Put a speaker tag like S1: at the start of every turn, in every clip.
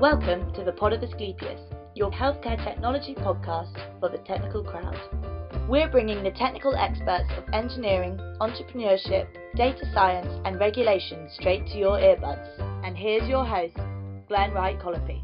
S1: Welcome to the Pod of Asclepius, your healthcare technology podcast for the technical crowd. We're bringing the technical experts of engineering, entrepreneurship, data science, and regulation straight to your earbuds. And here's your host, Glenn Wright Colopy.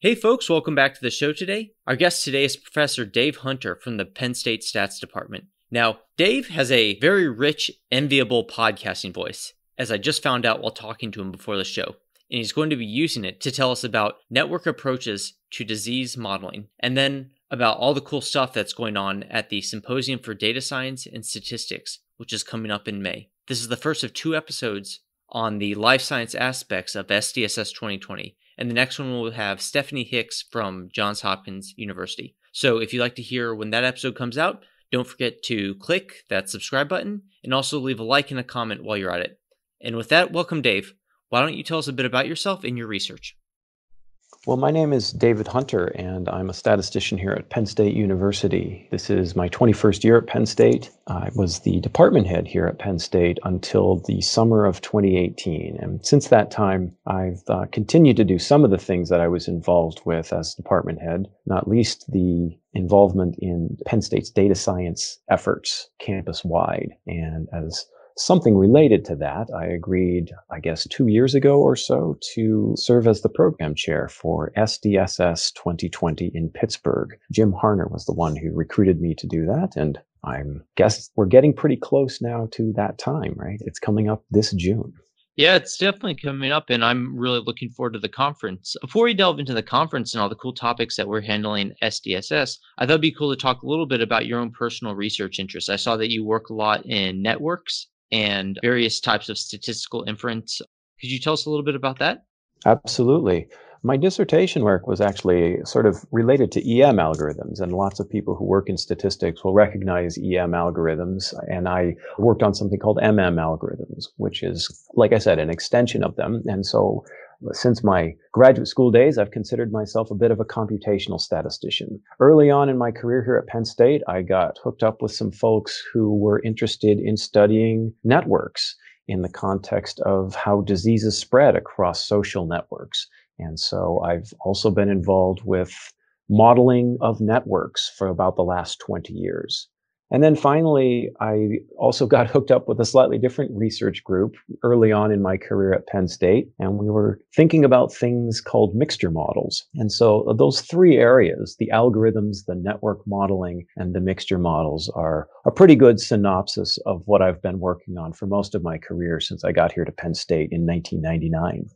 S2: Hey folks, welcome back to the show today. Our guest today is Professor Dave Hunter from the Penn State Stats Department. Now, Dave has a very rich, enviable podcasting voice, as I just found out while talking to him before the show and he's going to be using it to tell us about network approaches to disease modeling, and then about all the cool stuff that's going on at the Symposium for Data Science and Statistics, which is coming up in May. This is the first of two episodes on the life science aspects of SDSS 2020, and the next one will have Stephanie Hicks from Johns Hopkins University. So if you'd like to hear when that episode comes out, don't forget to click that subscribe button and also leave a like and a comment while you're at it. And with that, welcome, Dave. Why don't you tell us a bit about yourself and your research?
S3: Well, my name is David Hunter, and I'm a statistician here at Penn State University. This is my 21st year at Penn State. I was the department head here at Penn State until the summer of 2018. And since that time, I've uh, continued to do some of the things that I was involved with as department head, not least the involvement in Penn State's data science efforts campus wide. And as something related to that, I agreed, I guess, two years ago or so to serve as the program chair for SDSS 2020 in Pittsburgh. Jim Harner was the one who recruited me to do that. And I guess we're getting pretty close now to that time, right? It's coming up this June.
S2: Yeah, it's definitely coming up, and I'm really looking forward to the conference. Before we delve into the conference and all the cool topics that we're handling SDSS, I thought it'd be cool to talk a little bit about your own personal research interests. I saw that you work a lot in networks and various types of statistical inference. Could you tell us a little bit about that?
S3: Absolutely. My dissertation work was actually sort of related to EM algorithms, and lots of people who work in statistics will recognize EM algorithms. And I worked on something called MM algorithms, which is, like I said, an extension of them. And so since my graduate school days, I've considered myself a bit of a computational statistician. Early on in my career here at Penn State, I got hooked up with some folks who were interested in studying networks in the context of how diseases spread across social networks. And so I've also been involved with modeling of networks for about the last 20 years. And then finally, I also got hooked up with a slightly different research group early on in my career at Penn State. And we were thinking about things called mixture models. And so uh, those three areas, the algorithms, the network modeling, and the mixture models are a pretty good synopsis of what I've been working on for most of my career since I got here to Penn State in 1999.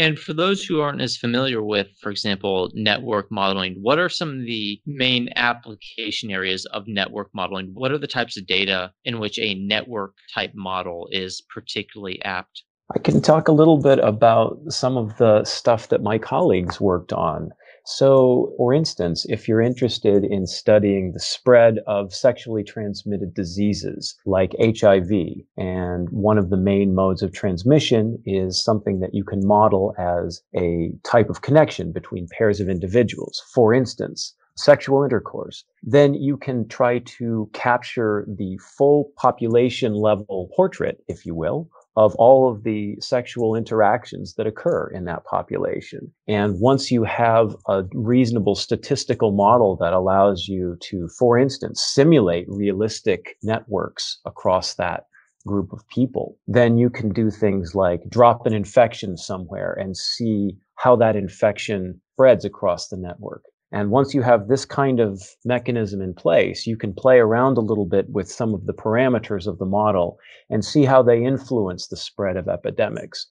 S2: And for those who aren't as familiar with, for example, network modeling, what are some of the main application areas of network modeling? What are the types of data in which a network type model is particularly apt?
S3: I can talk a little bit about some of the stuff that my colleagues worked on. So, for instance, if you're interested in studying the spread of sexually transmitted diseases like HIV, and one of the main modes of transmission is something that you can model as a type of connection between pairs of individuals. For instance, sexual intercourse, then you can try to capture the full population level portrait, if you will, of all of the sexual interactions that occur in that population. And once you have a reasonable statistical model that allows you to, for instance, simulate realistic networks across that group of people, then you can do things like drop an infection somewhere and see how that infection spreads across the network. And once you have this kind of mechanism in place, you can play around a little bit with some of the parameters of the model and see how they influence the spread of epidemics.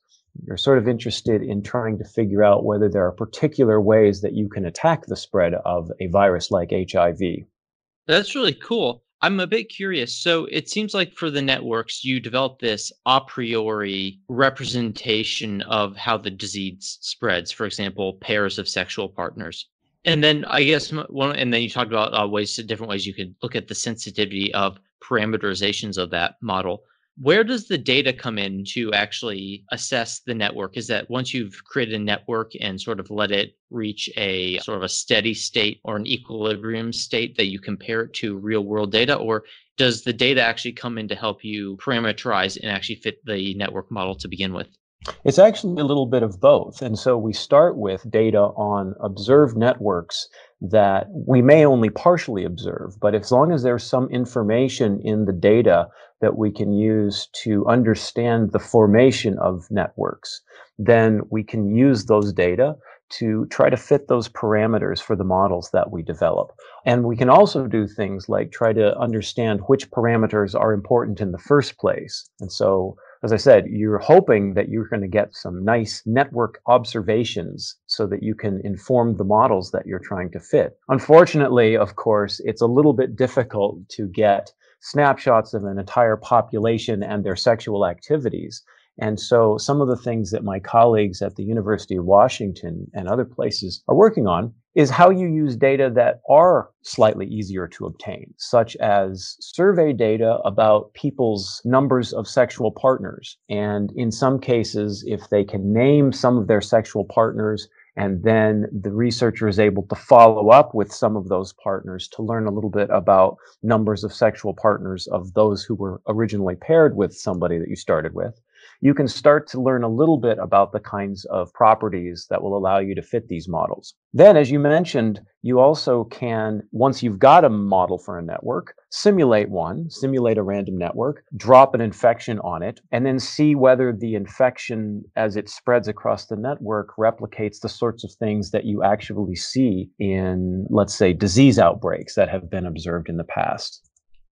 S3: You're sort of interested in trying to figure out whether there are particular ways that you can attack the spread of a virus like HIV.
S2: That's really cool. I'm a bit curious. So it seems like for the networks, you develop this a priori representation of how the disease spreads. For example, pairs of sexual partners. And then I guess one, and then you talked about uh, ways, different ways you could look at the sensitivity of parameterizations of that model. Where does the data come in to actually assess the network? Is that once you've created a network and sort of let it reach a sort of a steady state or an equilibrium state that you compare it to real world data? Or does the data actually come in to help you parameterize and actually fit the network model to begin with?
S3: It's actually a little bit of both. And so we start with data on observed networks that we may only partially observe, but as long as there's some information in the data that we can use to understand the formation of networks, then we can use those data to try to fit those parameters for the models that we develop. And we can also do things like try to understand which parameters are important in the first place. And so, as I said, you're hoping that you're going to get some nice network observations so that you can inform the models that you're trying to fit. Unfortunately, of course, it's a little bit difficult to get snapshots of an entire population and their sexual activities. And so some of the things that my colleagues at the University of Washington and other places are working on is how you use data that are slightly easier to obtain, such as survey data about people's numbers of sexual partners. And in some cases, if they can name some of their sexual partners, and then the researcher is able to follow up with some of those partners to learn a little bit about numbers of sexual partners of those who were originally paired with somebody that you started with you can start to learn a little bit about the kinds of properties that will allow you to fit these models. Then, as you mentioned, you also can, once you've got a model for a network, simulate one, simulate a random network, drop an infection on it, and then see whether the infection, as it spreads across the network, replicates the sorts of things that you actually see in, let's say, disease outbreaks that have been observed in the past.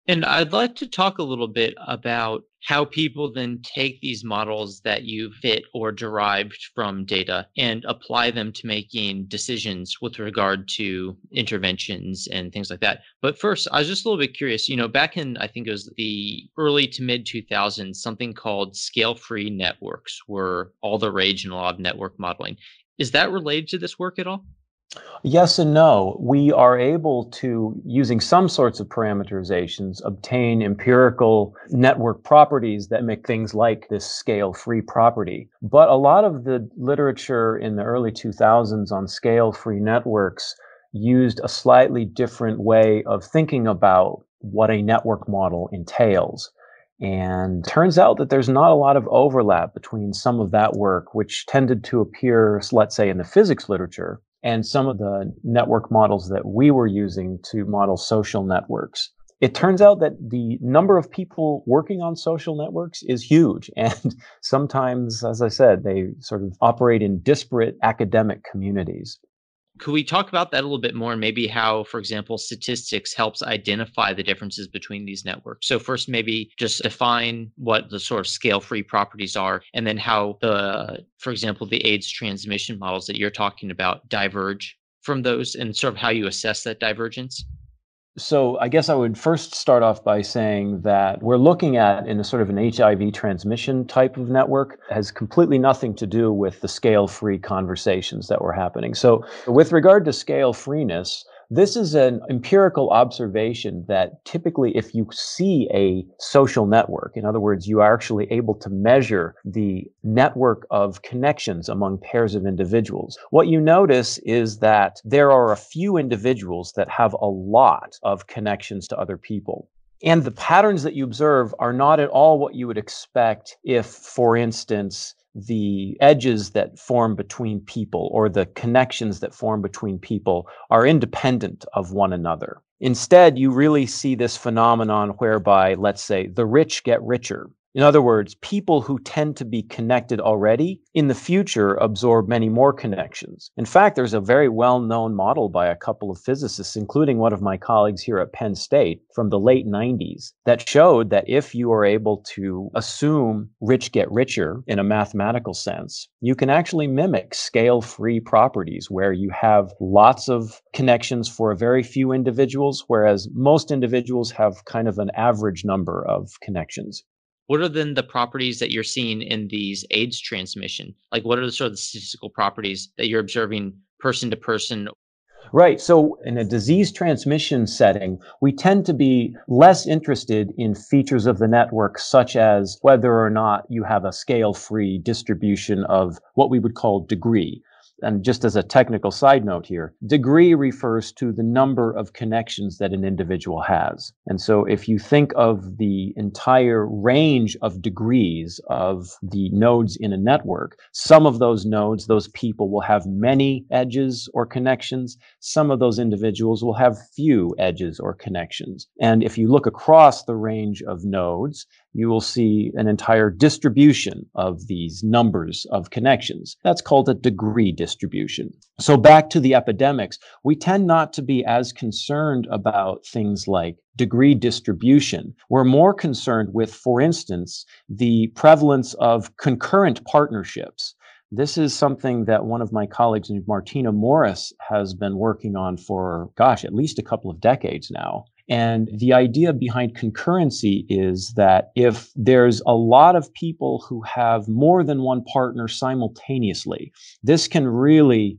S2: And I'd like to talk a little bit about how people then take these models that you fit or derived from data and apply them to making decisions with regard to interventions and things like that. But first, I was just a little bit curious. You know, back in, I think it was the early to mid 2000s, something called scale free networks were all the rage in a lot of network modeling. Is that related to this work at all?
S3: Yes and no. We are able to, using some sorts of parameterizations, obtain empirical network properties that make things like this scale free property. But a lot of the literature in the early 2000s on scale free networks used a slightly different way of thinking about what a network model entails. And turns out that there's not a lot of overlap between some of that work, which tended to appear, let's say, in the physics literature, and some of the network models that we were using to model social networks. It turns out that the number of people working on social networks is huge. And sometimes, as I said, they sort of operate in disparate academic communities.
S2: Could we talk about that a little bit more and maybe how, for example, statistics helps identify the differences between these networks? So, first, maybe just define what the sort of scale free properties are, and then how the, for example, the AIDS transmission models that you're talking about diverge from those and sort of how you assess that divergence.
S3: So I guess I would first start off by saying that we're looking at in a sort of an HIV transmission type of network has completely nothing to do with the scale free conversations that were happening. So with regard to scale freeness, this is an empirical observation that typically, if you see a social network, in other words, you are actually able to measure the network of connections among pairs of individuals, what you notice is that there are a few individuals that have a lot of connections to other people. And the patterns that you observe are not at all what you would expect if, for instance, the edges that form between people or the connections that form between people are independent of one another. Instead, you really see this phenomenon whereby, let's say, the rich get richer in other words, people who tend to be connected already in the future absorb many more connections. In fact, there's a very well known model by a couple of physicists, including one of my colleagues here at Penn State from the late 90s, that showed that if you are able to assume rich get richer in a mathematical sense, you can actually mimic scale free properties where you have lots of connections for a very few individuals, whereas most individuals have kind of an average number of connections.
S2: What are then the properties that you're seeing in these AIDS transmission? Like, what are the sort of the statistical properties that you're observing person to person?
S3: Right. So, in a disease transmission setting, we tend to be less interested in features of the network, such as whether or not you have a scale free distribution of what we would call degree. And just as a technical side note here, degree refers to the number of connections that an individual has. And so if you think of the entire range of degrees of the nodes in a network, some of those nodes, those people will have many edges or connections. Some of those individuals will have few edges or connections. And if you look across the range of nodes, you will see an entire distribution of these numbers of connections. That's called a degree distribution. So back to the epidemics, we tend not to be as concerned about things like degree distribution. We're more concerned with, for instance, the prevalence of concurrent partnerships. This is something that one of my colleagues, Martina Morris, has been working on for, gosh, at least a couple of decades now. And the idea behind concurrency is that if there's a lot of people who have more than one partner simultaneously, this can really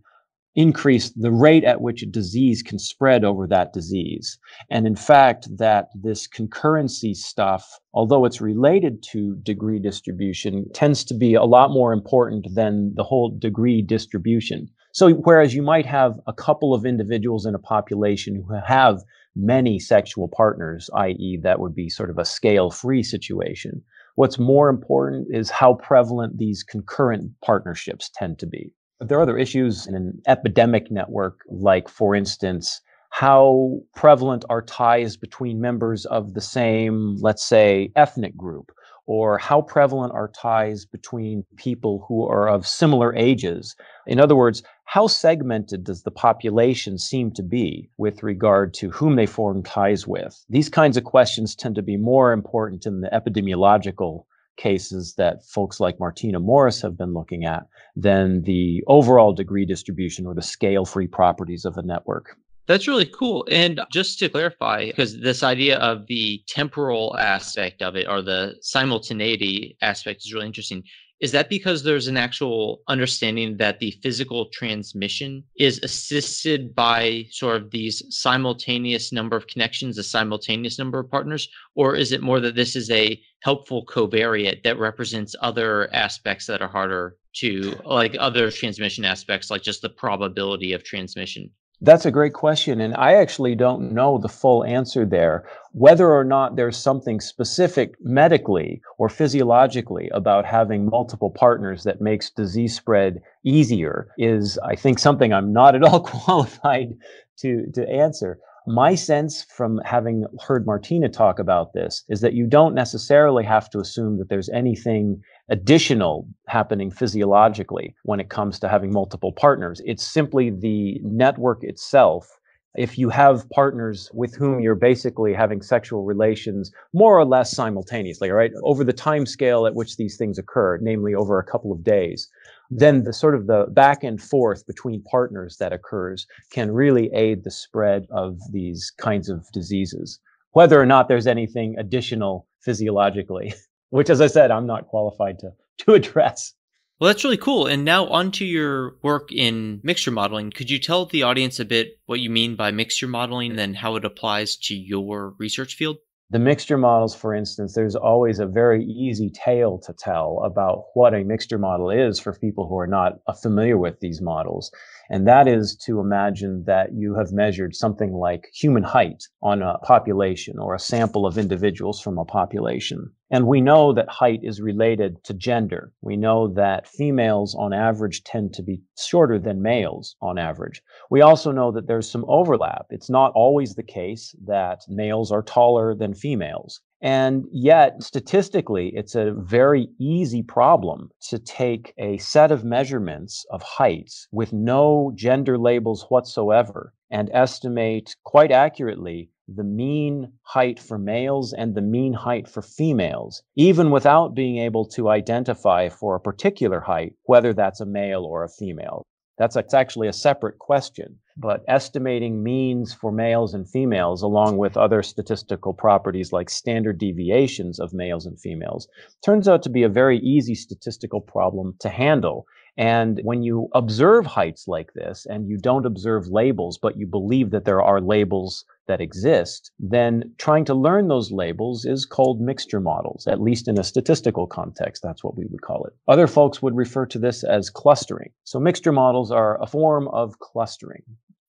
S3: increase the rate at which a disease can spread over that disease. And in fact, that this concurrency stuff, although it's related to degree distribution, tends to be a lot more important than the whole degree distribution. So, whereas you might have a couple of individuals in a population who have many sexual partners, i.e., that would be sort of a scale free situation. What's more important is how prevalent these concurrent partnerships tend to be. There are other issues in an epidemic network, like, for instance, how prevalent are ties between members of the same, let's say, ethnic group or how prevalent are ties between people who are of similar ages? In other words, how segmented does the population seem to be with regard to whom they form ties with? These kinds of questions tend to be more important in the epidemiological cases that folks like Martina Morris have been looking at than the overall degree distribution or the scale free properties of a network.
S2: That's really cool. And just to clarify, because this idea of the temporal aspect of it or the simultaneity aspect is really interesting. Is that because there's an actual understanding that the physical transmission is assisted by sort of these simultaneous number of connections, a simultaneous number of partners? Or is it more that this is a helpful covariate that represents other aspects that are harder to, like other transmission aspects, like just the probability of transmission?
S3: That's a great question. And I actually don't know the full answer there. Whether or not there's something specific medically or physiologically about having multiple partners that makes disease spread easier is, I think, something I'm not at all qualified to, to answer. My sense from having heard Martina talk about this is that you don't necessarily have to assume that there's anything additional happening physiologically when it comes to having multiple partners. It's simply the network itself. If you have partners with whom you're basically having sexual relations more or less simultaneously, right, over the time scale at which these things occur, namely over a couple of days, then the sort of the back and forth between partners that occurs can really aid the spread of these kinds of diseases, whether or not there's anything additional physiologically which, as I said, I'm not qualified to to address.
S2: Well, that's really cool. And now onto your work in mixture modeling. Could you tell the audience a bit what you mean by mixture modeling and then how it applies to your research field?
S3: The mixture models, for instance, there's always a very easy tale to tell about what a mixture model is for people who are not familiar with these models. And that is to imagine that you have measured something like human height on a population or a sample of individuals from a population. And we know that height is related to gender. We know that females on average tend to be shorter than males on average. We also know that there's some overlap. It's not always the case that males are taller than females. And yet, statistically, it's a very easy problem to take a set of measurements of heights with no gender labels whatsoever and estimate quite accurately the mean height for males and the mean height for females, even without being able to identify for a particular height whether that's a male or a female. That's actually a separate question. But estimating means for males and females, along with other statistical properties like standard deviations of males and females, turns out to be a very easy statistical problem to handle. And when you observe heights like this and you don't observe labels, but you believe that there are labels that exist, then trying to learn those labels is called mixture models, at least in a statistical context. That's what we would call it. Other folks would refer to this as clustering. So mixture models are a form of clustering.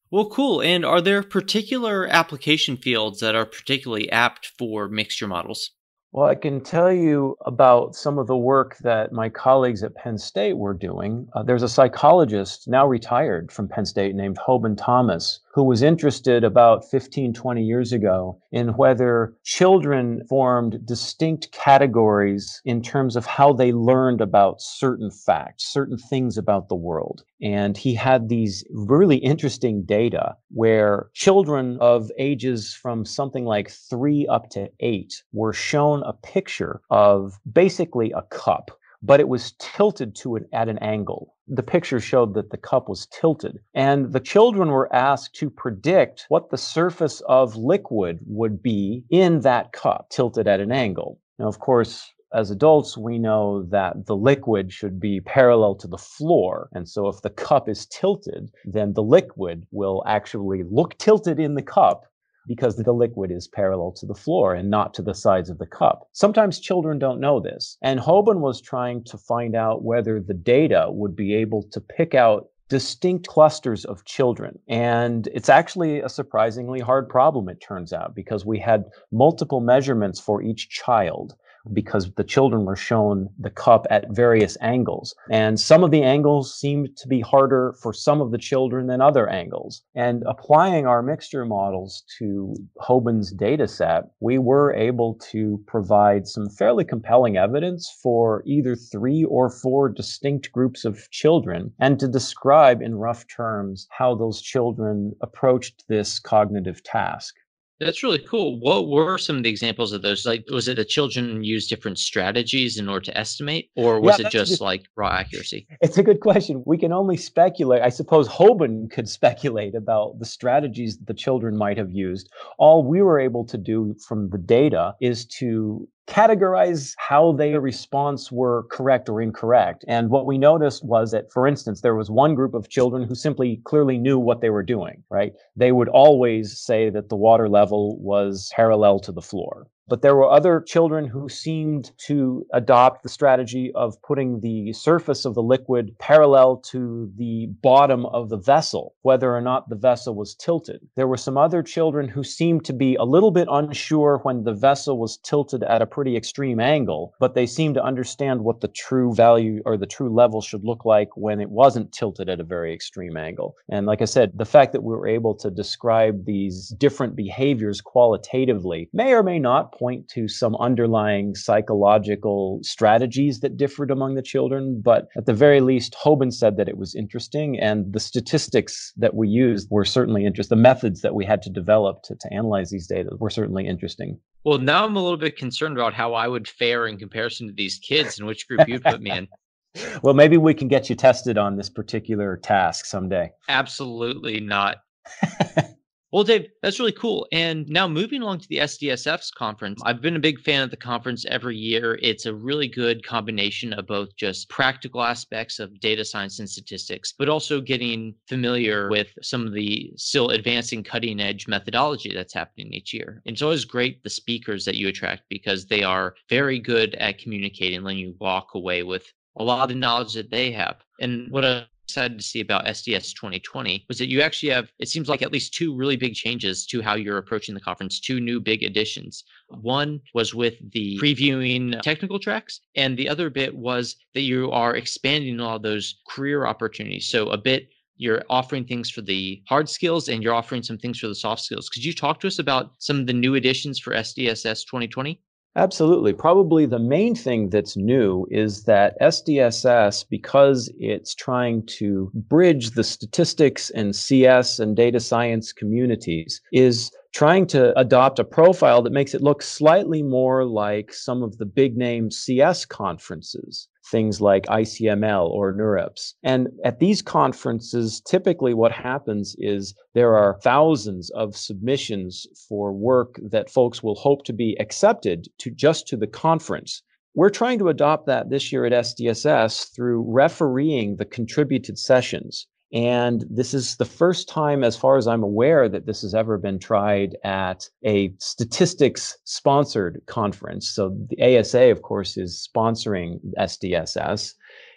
S2: Well, cool. And are there particular application fields that are particularly apt for mixture models?
S3: Well, I can tell you about some of the work that my colleagues at Penn State were doing. Uh, there's a psychologist now retired from Penn State named Hoben Thomas who was interested about 15, 20 years ago in whether children formed distinct categories in terms of how they learned about certain facts, certain things about the world. And he had these really interesting data where children of ages from something like three up to eight were shown a picture of basically a cup but it was tilted to it at an angle. The picture showed that the cup was tilted. And the children were asked to predict what the surface of liquid would be in that cup, tilted at an angle. Now, of course, as adults, we know that the liquid should be parallel to the floor. And so if the cup is tilted, then the liquid will actually look tilted in the cup because the liquid is parallel to the floor and not to the sides of the cup. Sometimes children don't know this. And Hoben was trying to find out whether the data would be able to pick out distinct clusters of children. And it's actually a surprisingly hard problem, it turns out, because we had multiple measurements for each child because the children were shown the cup at various angles. And some of the angles seemed to be harder for some of the children than other angles. And applying our mixture models to Hoben's data set, we were able to provide some fairly compelling evidence for either three or four distinct groups of children and to describe in rough terms how those children approached this cognitive task.
S2: That's really cool. What were some of the examples of those? Like, was it the children use different strategies in order to estimate, or was yeah, it just like raw accuracy?
S3: It's a good question. We can only speculate. I suppose Hoben could speculate about the strategies that the children might have used. All we were able to do from the data is to categorize how their response were correct or incorrect. And what we noticed was that, for instance, there was one group of children who simply clearly knew what they were doing, right? They would always say that the water level was parallel to the floor. But there were other children who seemed to adopt the strategy of putting the surface of the liquid parallel to the bottom of the vessel, whether or not the vessel was tilted. There were some other children who seemed to be a little bit unsure when the vessel was tilted at a pretty extreme angle, but they seemed to understand what the true value or the true level should look like when it wasn't tilted at a very extreme angle. And like I said, the fact that we were able to describe these different behaviors qualitatively may or may not point to some underlying psychological strategies that differed among the children. But at the very least, Hoben said that it was interesting, and the statistics that we used were certainly interesting. The methods that we had to develop to, to analyze these data were certainly interesting.
S2: Well, now I'm a little bit concerned about how I would fare in comparison to these kids and which group you'd put me in.
S3: Well, maybe we can get you tested on this particular task someday.
S2: Absolutely not. Well, Dave, that's really cool. And now moving along to the SDSS conference, I've been a big fan of the conference every year. It's a really good combination of both just practical aspects of data science and statistics, but also getting familiar with some of the still advancing cutting edge methodology that's happening each year. And it's always great the speakers that you attract because they are very good at communicating, letting you walk away with a lot of the knowledge that they have. And what a excited to see about SDSS 2020 was that you actually have, it seems like at least two really big changes to how you're approaching the conference, two new big additions. One was with the previewing technical tracks, and the other bit was that you are expanding all those career opportunities. So a bit you're offering things for the hard skills and you're offering some things for the soft skills. Could you talk to us about some of the new additions for SDSS 2020?
S3: Absolutely. Probably the main thing that's new is that SDSS, because it's trying to bridge the statistics and CS and data science communities, is trying to adopt a profile that makes it look slightly more like some of the big name CS conferences things like ICML or NeurIPS. And at these conferences, typically what happens is there are thousands of submissions for work that folks will hope to be accepted to just to the conference. We're trying to adopt that this year at SDSS through refereeing the contributed sessions. And this is the first time, as far as I'm aware, that this has ever been tried at a statistics sponsored conference. So the ASA, of course, is sponsoring SDSS.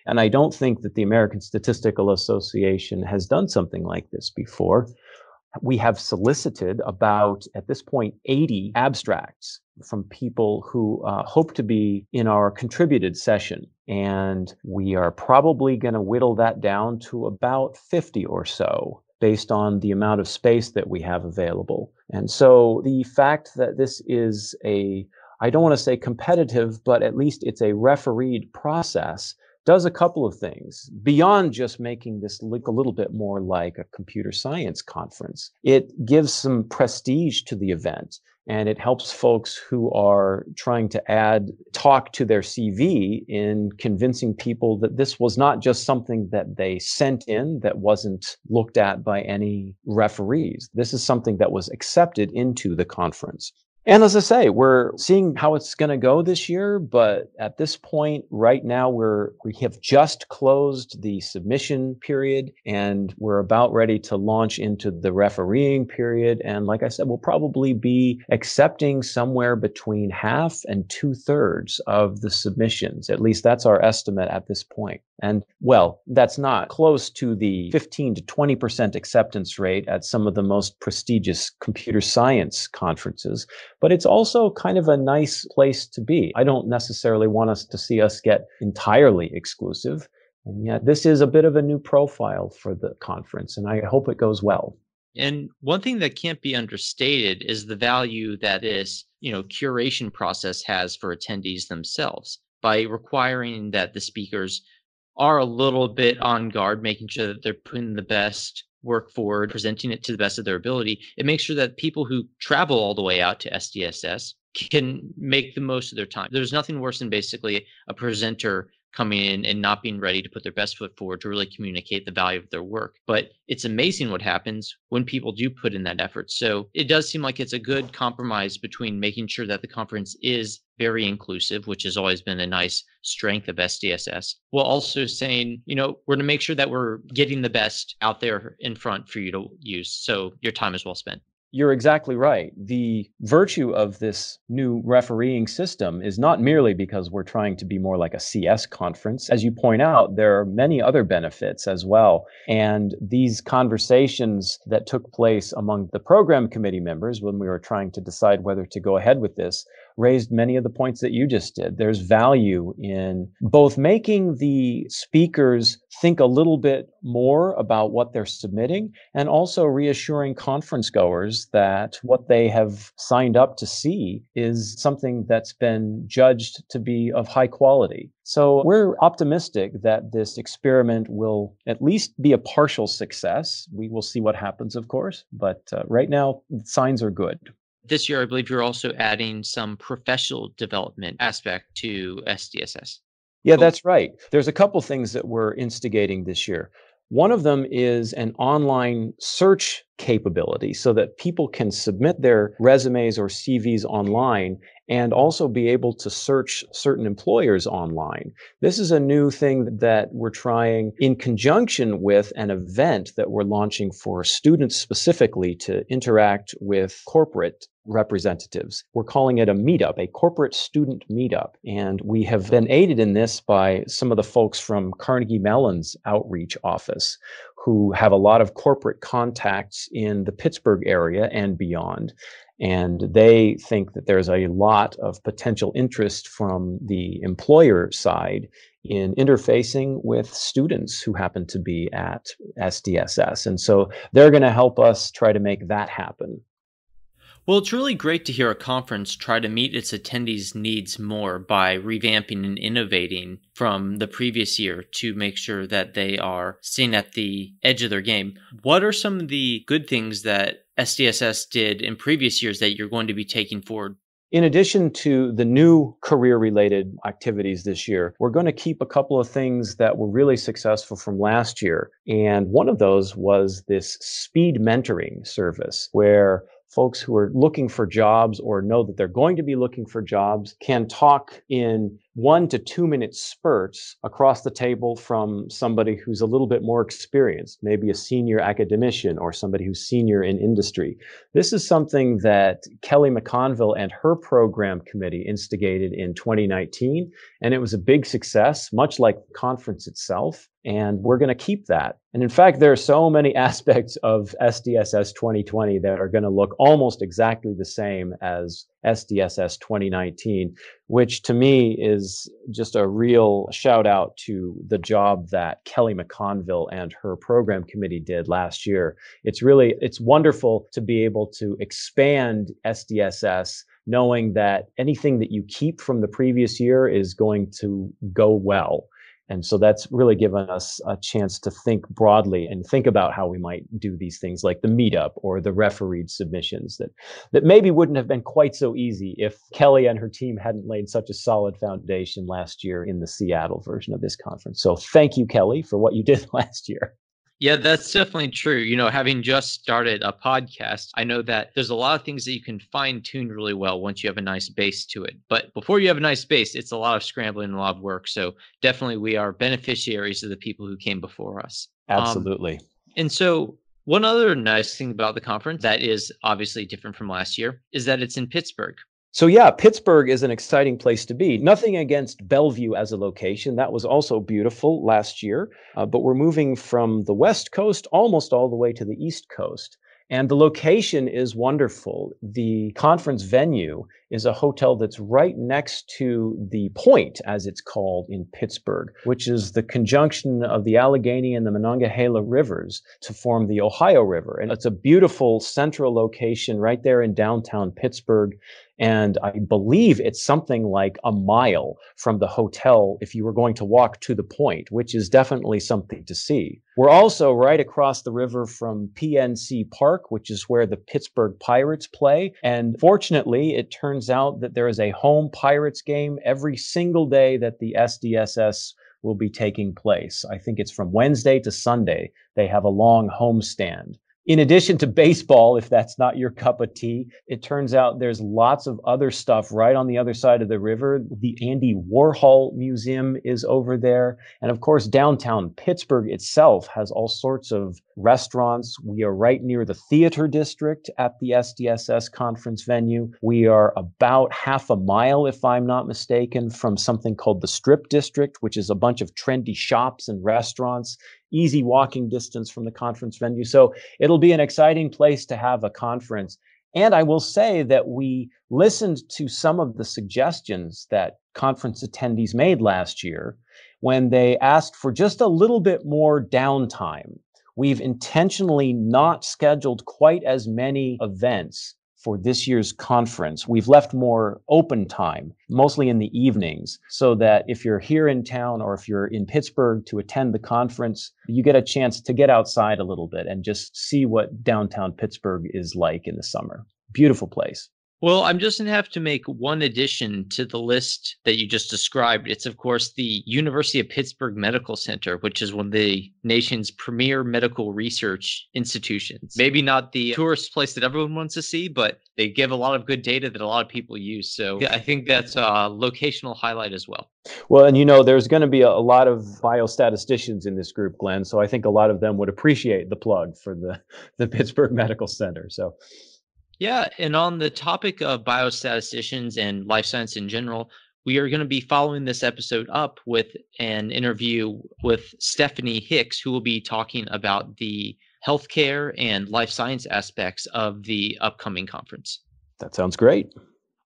S3: And I don't think that the American Statistical Association has done something like this before. We have solicited about, at this point, 80 abstracts from people who uh, hope to be in our contributed session. And we are probably going to whittle that down to about 50 or so based on the amount of space that we have available. And so the fact that this is a, I don't want to say competitive, but at least it's a refereed process does a couple of things beyond just making this look a little bit more like a computer science conference. It gives some prestige to the event and it helps folks who are trying to add talk to their CV in convincing people that this was not just something that they sent in that wasn't looked at by any referees. This is something that was accepted into the conference. And as I say, we're seeing how it's going to go this year, but at this point, right now, we're we have just closed the submission period, and we're about ready to launch into the refereeing period. And like I said, we'll probably be accepting somewhere between half and two thirds of the submissions. At least that's our estimate at this point. And well, that's not close to the 15 to 20% acceptance rate at some of the most prestigious computer science conferences, but it's also kind of a nice place to be. I don't necessarily want us to see us get entirely exclusive. And yet this is a bit of a new profile for the conference, and I hope it goes well.
S2: And one thing that can't be understated is the value that this, you know, curation process has for attendees themselves by requiring that the speakers are a little bit on guard, making sure that they're putting the best work forward, presenting it to the best of their ability. It makes sure that people who travel all the way out to SDSS can make the most of their time. There's nothing worse than basically a presenter coming in and not being ready to put their best foot forward to really communicate the value of their work. But it's amazing what happens when people do put in that effort. So it does seem like it's a good compromise between making sure that the conference is very inclusive, which has always been a nice strength of SDSS, while also saying, you know, we're going to make sure that we're getting the best out there in front for you to use. So your time is well spent.
S3: You're exactly right. The virtue of this new refereeing system is not merely because we're trying to be more like a CS conference. As you point out, there are many other benefits as well. And these conversations that took place among the program committee members when we were trying to decide whether to go ahead with this raised many of the points that you just did. There's value in both making the speakers think a little bit more about what they're submitting and also reassuring conference goers that what they have signed up to see is something that's been judged to be of high quality. So we're optimistic that this experiment will at least be a partial success. We will see what happens, of course, but uh, right now, signs are good.
S2: This year, I believe you're also adding some professional development aspect to SDSS.
S3: Yeah, cool. that's right. There's a couple things that we're instigating this year. One of them is an online search capability so that people can submit their resumes or CVs online and also be able to search certain employers online. This is a new thing that we're trying in conjunction with an event that we're launching for students specifically to interact with corporate representatives. We're calling it a meetup, a corporate student meetup. And we have been aided in this by some of the folks from Carnegie Mellon's outreach office who have a lot of corporate contacts in the Pittsburgh area and beyond. And they think that there's a lot of potential interest from the employer side in interfacing with students who happen to be at SDSS. And so they're going to help us try to make that happen.
S2: Well, it's really great to hear a conference try to meet its attendees' needs more by revamping and innovating from the previous year to make sure that they are staying at the edge of their game. What are some of the good things that SDSS did in previous years that you're going to be taking forward?
S3: In addition to the new career related activities this year, we're going to keep a couple of things that were really successful from last year. And one of those was this speed mentoring service where folks who are looking for jobs or know that they're going to be looking for jobs can talk in one to two minute spurts across the table from somebody who's a little bit more experienced, maybe a senior academician or somebody who's senior in industry. This is something that Kelly McConville and her program committee instigated in 2019, and it was a big success, much like the conference itself and we're going to keep that. And in fact, there are so many aspects of SDSS 2020 that are going to look almost exactly the same as SDSS 2019, which to me is just a real shout out to the job that Kelly McConville and her program committee did last year. It's really, it's wonderful to be able to expand SDSS knowing that anything that you keep from the previous year is going to go well. And so that's really given us a chance to think broadly and think about how we might do these things like the meetup or the refereed submissions that, that maybe wouldn't have been quite so easy if Kelly and her team hadn't laid such a solid foundation last year in the Seattle version of this conference. So thank you, Kelly, for what you did last year.
S2: Yeah, that's definitely true. You know, having just started a podcast, I know that there's a lot of things that you can fine tune really well once you have a nice base to it. But before you have a nice base, it's a lot of scrambling and a lot of work. So definitely we are beneficiaries of the people who came before us.
S3: Um, Absolutely. Um,
S2: and so one other nice thing about the conference that is obviously different from last year is that it's in Pittsburgh.
S3: So, yeah, Pittsburgh is an exciting place to be. Nothing against Bellevue as a location. That was also beautiful last year. Uh, but we're moving from the West Coast almost all the way to the East Coast. And the location is wonderful. The conference venue is a hotel that's right next to the Point, as it's called in Pittsburgh, which is the conjunction of the Allegheny and the Monongahela rivers to form the Ohio River. And it's a beautiful central location right there in downtown Pittsburgh. And I believe it's something like a mile from the hotel if you were going to walk to the point, which is definitely something to see. We're also right across the river from PNC Park, which is where the Pittsburgh Pirates play. And fortunately, it turns out that there is a home Pirates game every single day that the SDSS will be taking place. I think it's from Wednesday to Sunday. They have a long homestand in addition to baseball, if that's not your cup of tea, it turns out there's lots of other stuff right on the other side of the river. The Andy Warhol Museum is over there. And of course, downtown Pittsburgh itself has all sorts of restaurants. We are right near the theater district at the SDSS conference venue. We are about half a mile, if I'm not mistaken, from something called the Strip District, which is a bunch of trendy shops and restaurants easy walking distance from the conference venue. So it'll be an exciting place to have a conference. And I will say that we listened to some of the suggestions that conference attendees made last year when they asked for just a little bit more downtime. We've intentionally not scheduled quite as many events for this year's conference. We've left more open time, mostly in the evenings, so that if you're here in town or if you're in Pittsburgh to attend the conference, you get a chance to get outside a little bit and just see what downtown Pittsburgh is like in the summer. Beautiful place.
S2: Well, I'm just going to have to make one addition to the list that you just described. It's, of course, the University of Pittsburgh Medical Center, which is one of the nation's premier medical research institutions. Maybe not the tourist place that everyone wants to see, but they give a lot of good data that a lot of people use. So I think that's a locational highlight as well.
S3: Well, and you know, there's going to be a, a lot of biostatisticians in this group, Glenn. So I think a lot of them would appreciate the plug for the, the Pittsburgh Medical Center. So
S2: yeah, and on the topic of biostatisticians and life science in general, we are going to be following this episode up with an interview with Stephanie Hicks, who will be talking about the healthcare and life science aspects of the upcoming conference.
S3: That sounds great.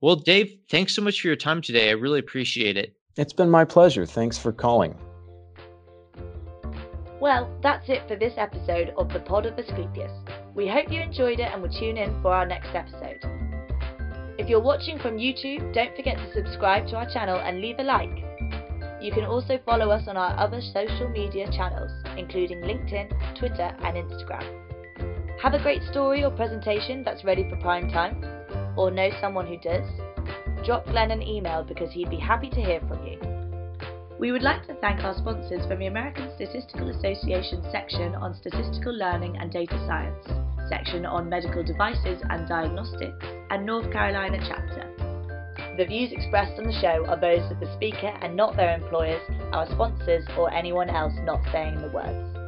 S2: Well, Dave, thanks so much for your time today. I really appreciate it.
S3: It's been my pleasure. Thanks for calling.
S1: Well, that's it for this episode of the Pod of Asclepius. We hope you enjoyed it and will tune in for our next episode. If you're watching from YouTube, don't forget to subscribe to our channel and leave a like. You can also follow us on our other social media channels, including LinkedIn, Twitter, and Instagram. Have a great story or presentation that's ready for prime time? Or know someone who does? Drop Glenn an email because he'd be happy to hear from you. We would like to thank our sponsors from the American Statistical Association section on Statistical Learning and Data Science section on medical devices and diagnostics, and North Carolina chapter. The views expressed on the show are those of the speaker and not their employers, our sponsors, or anyone else not saying the words.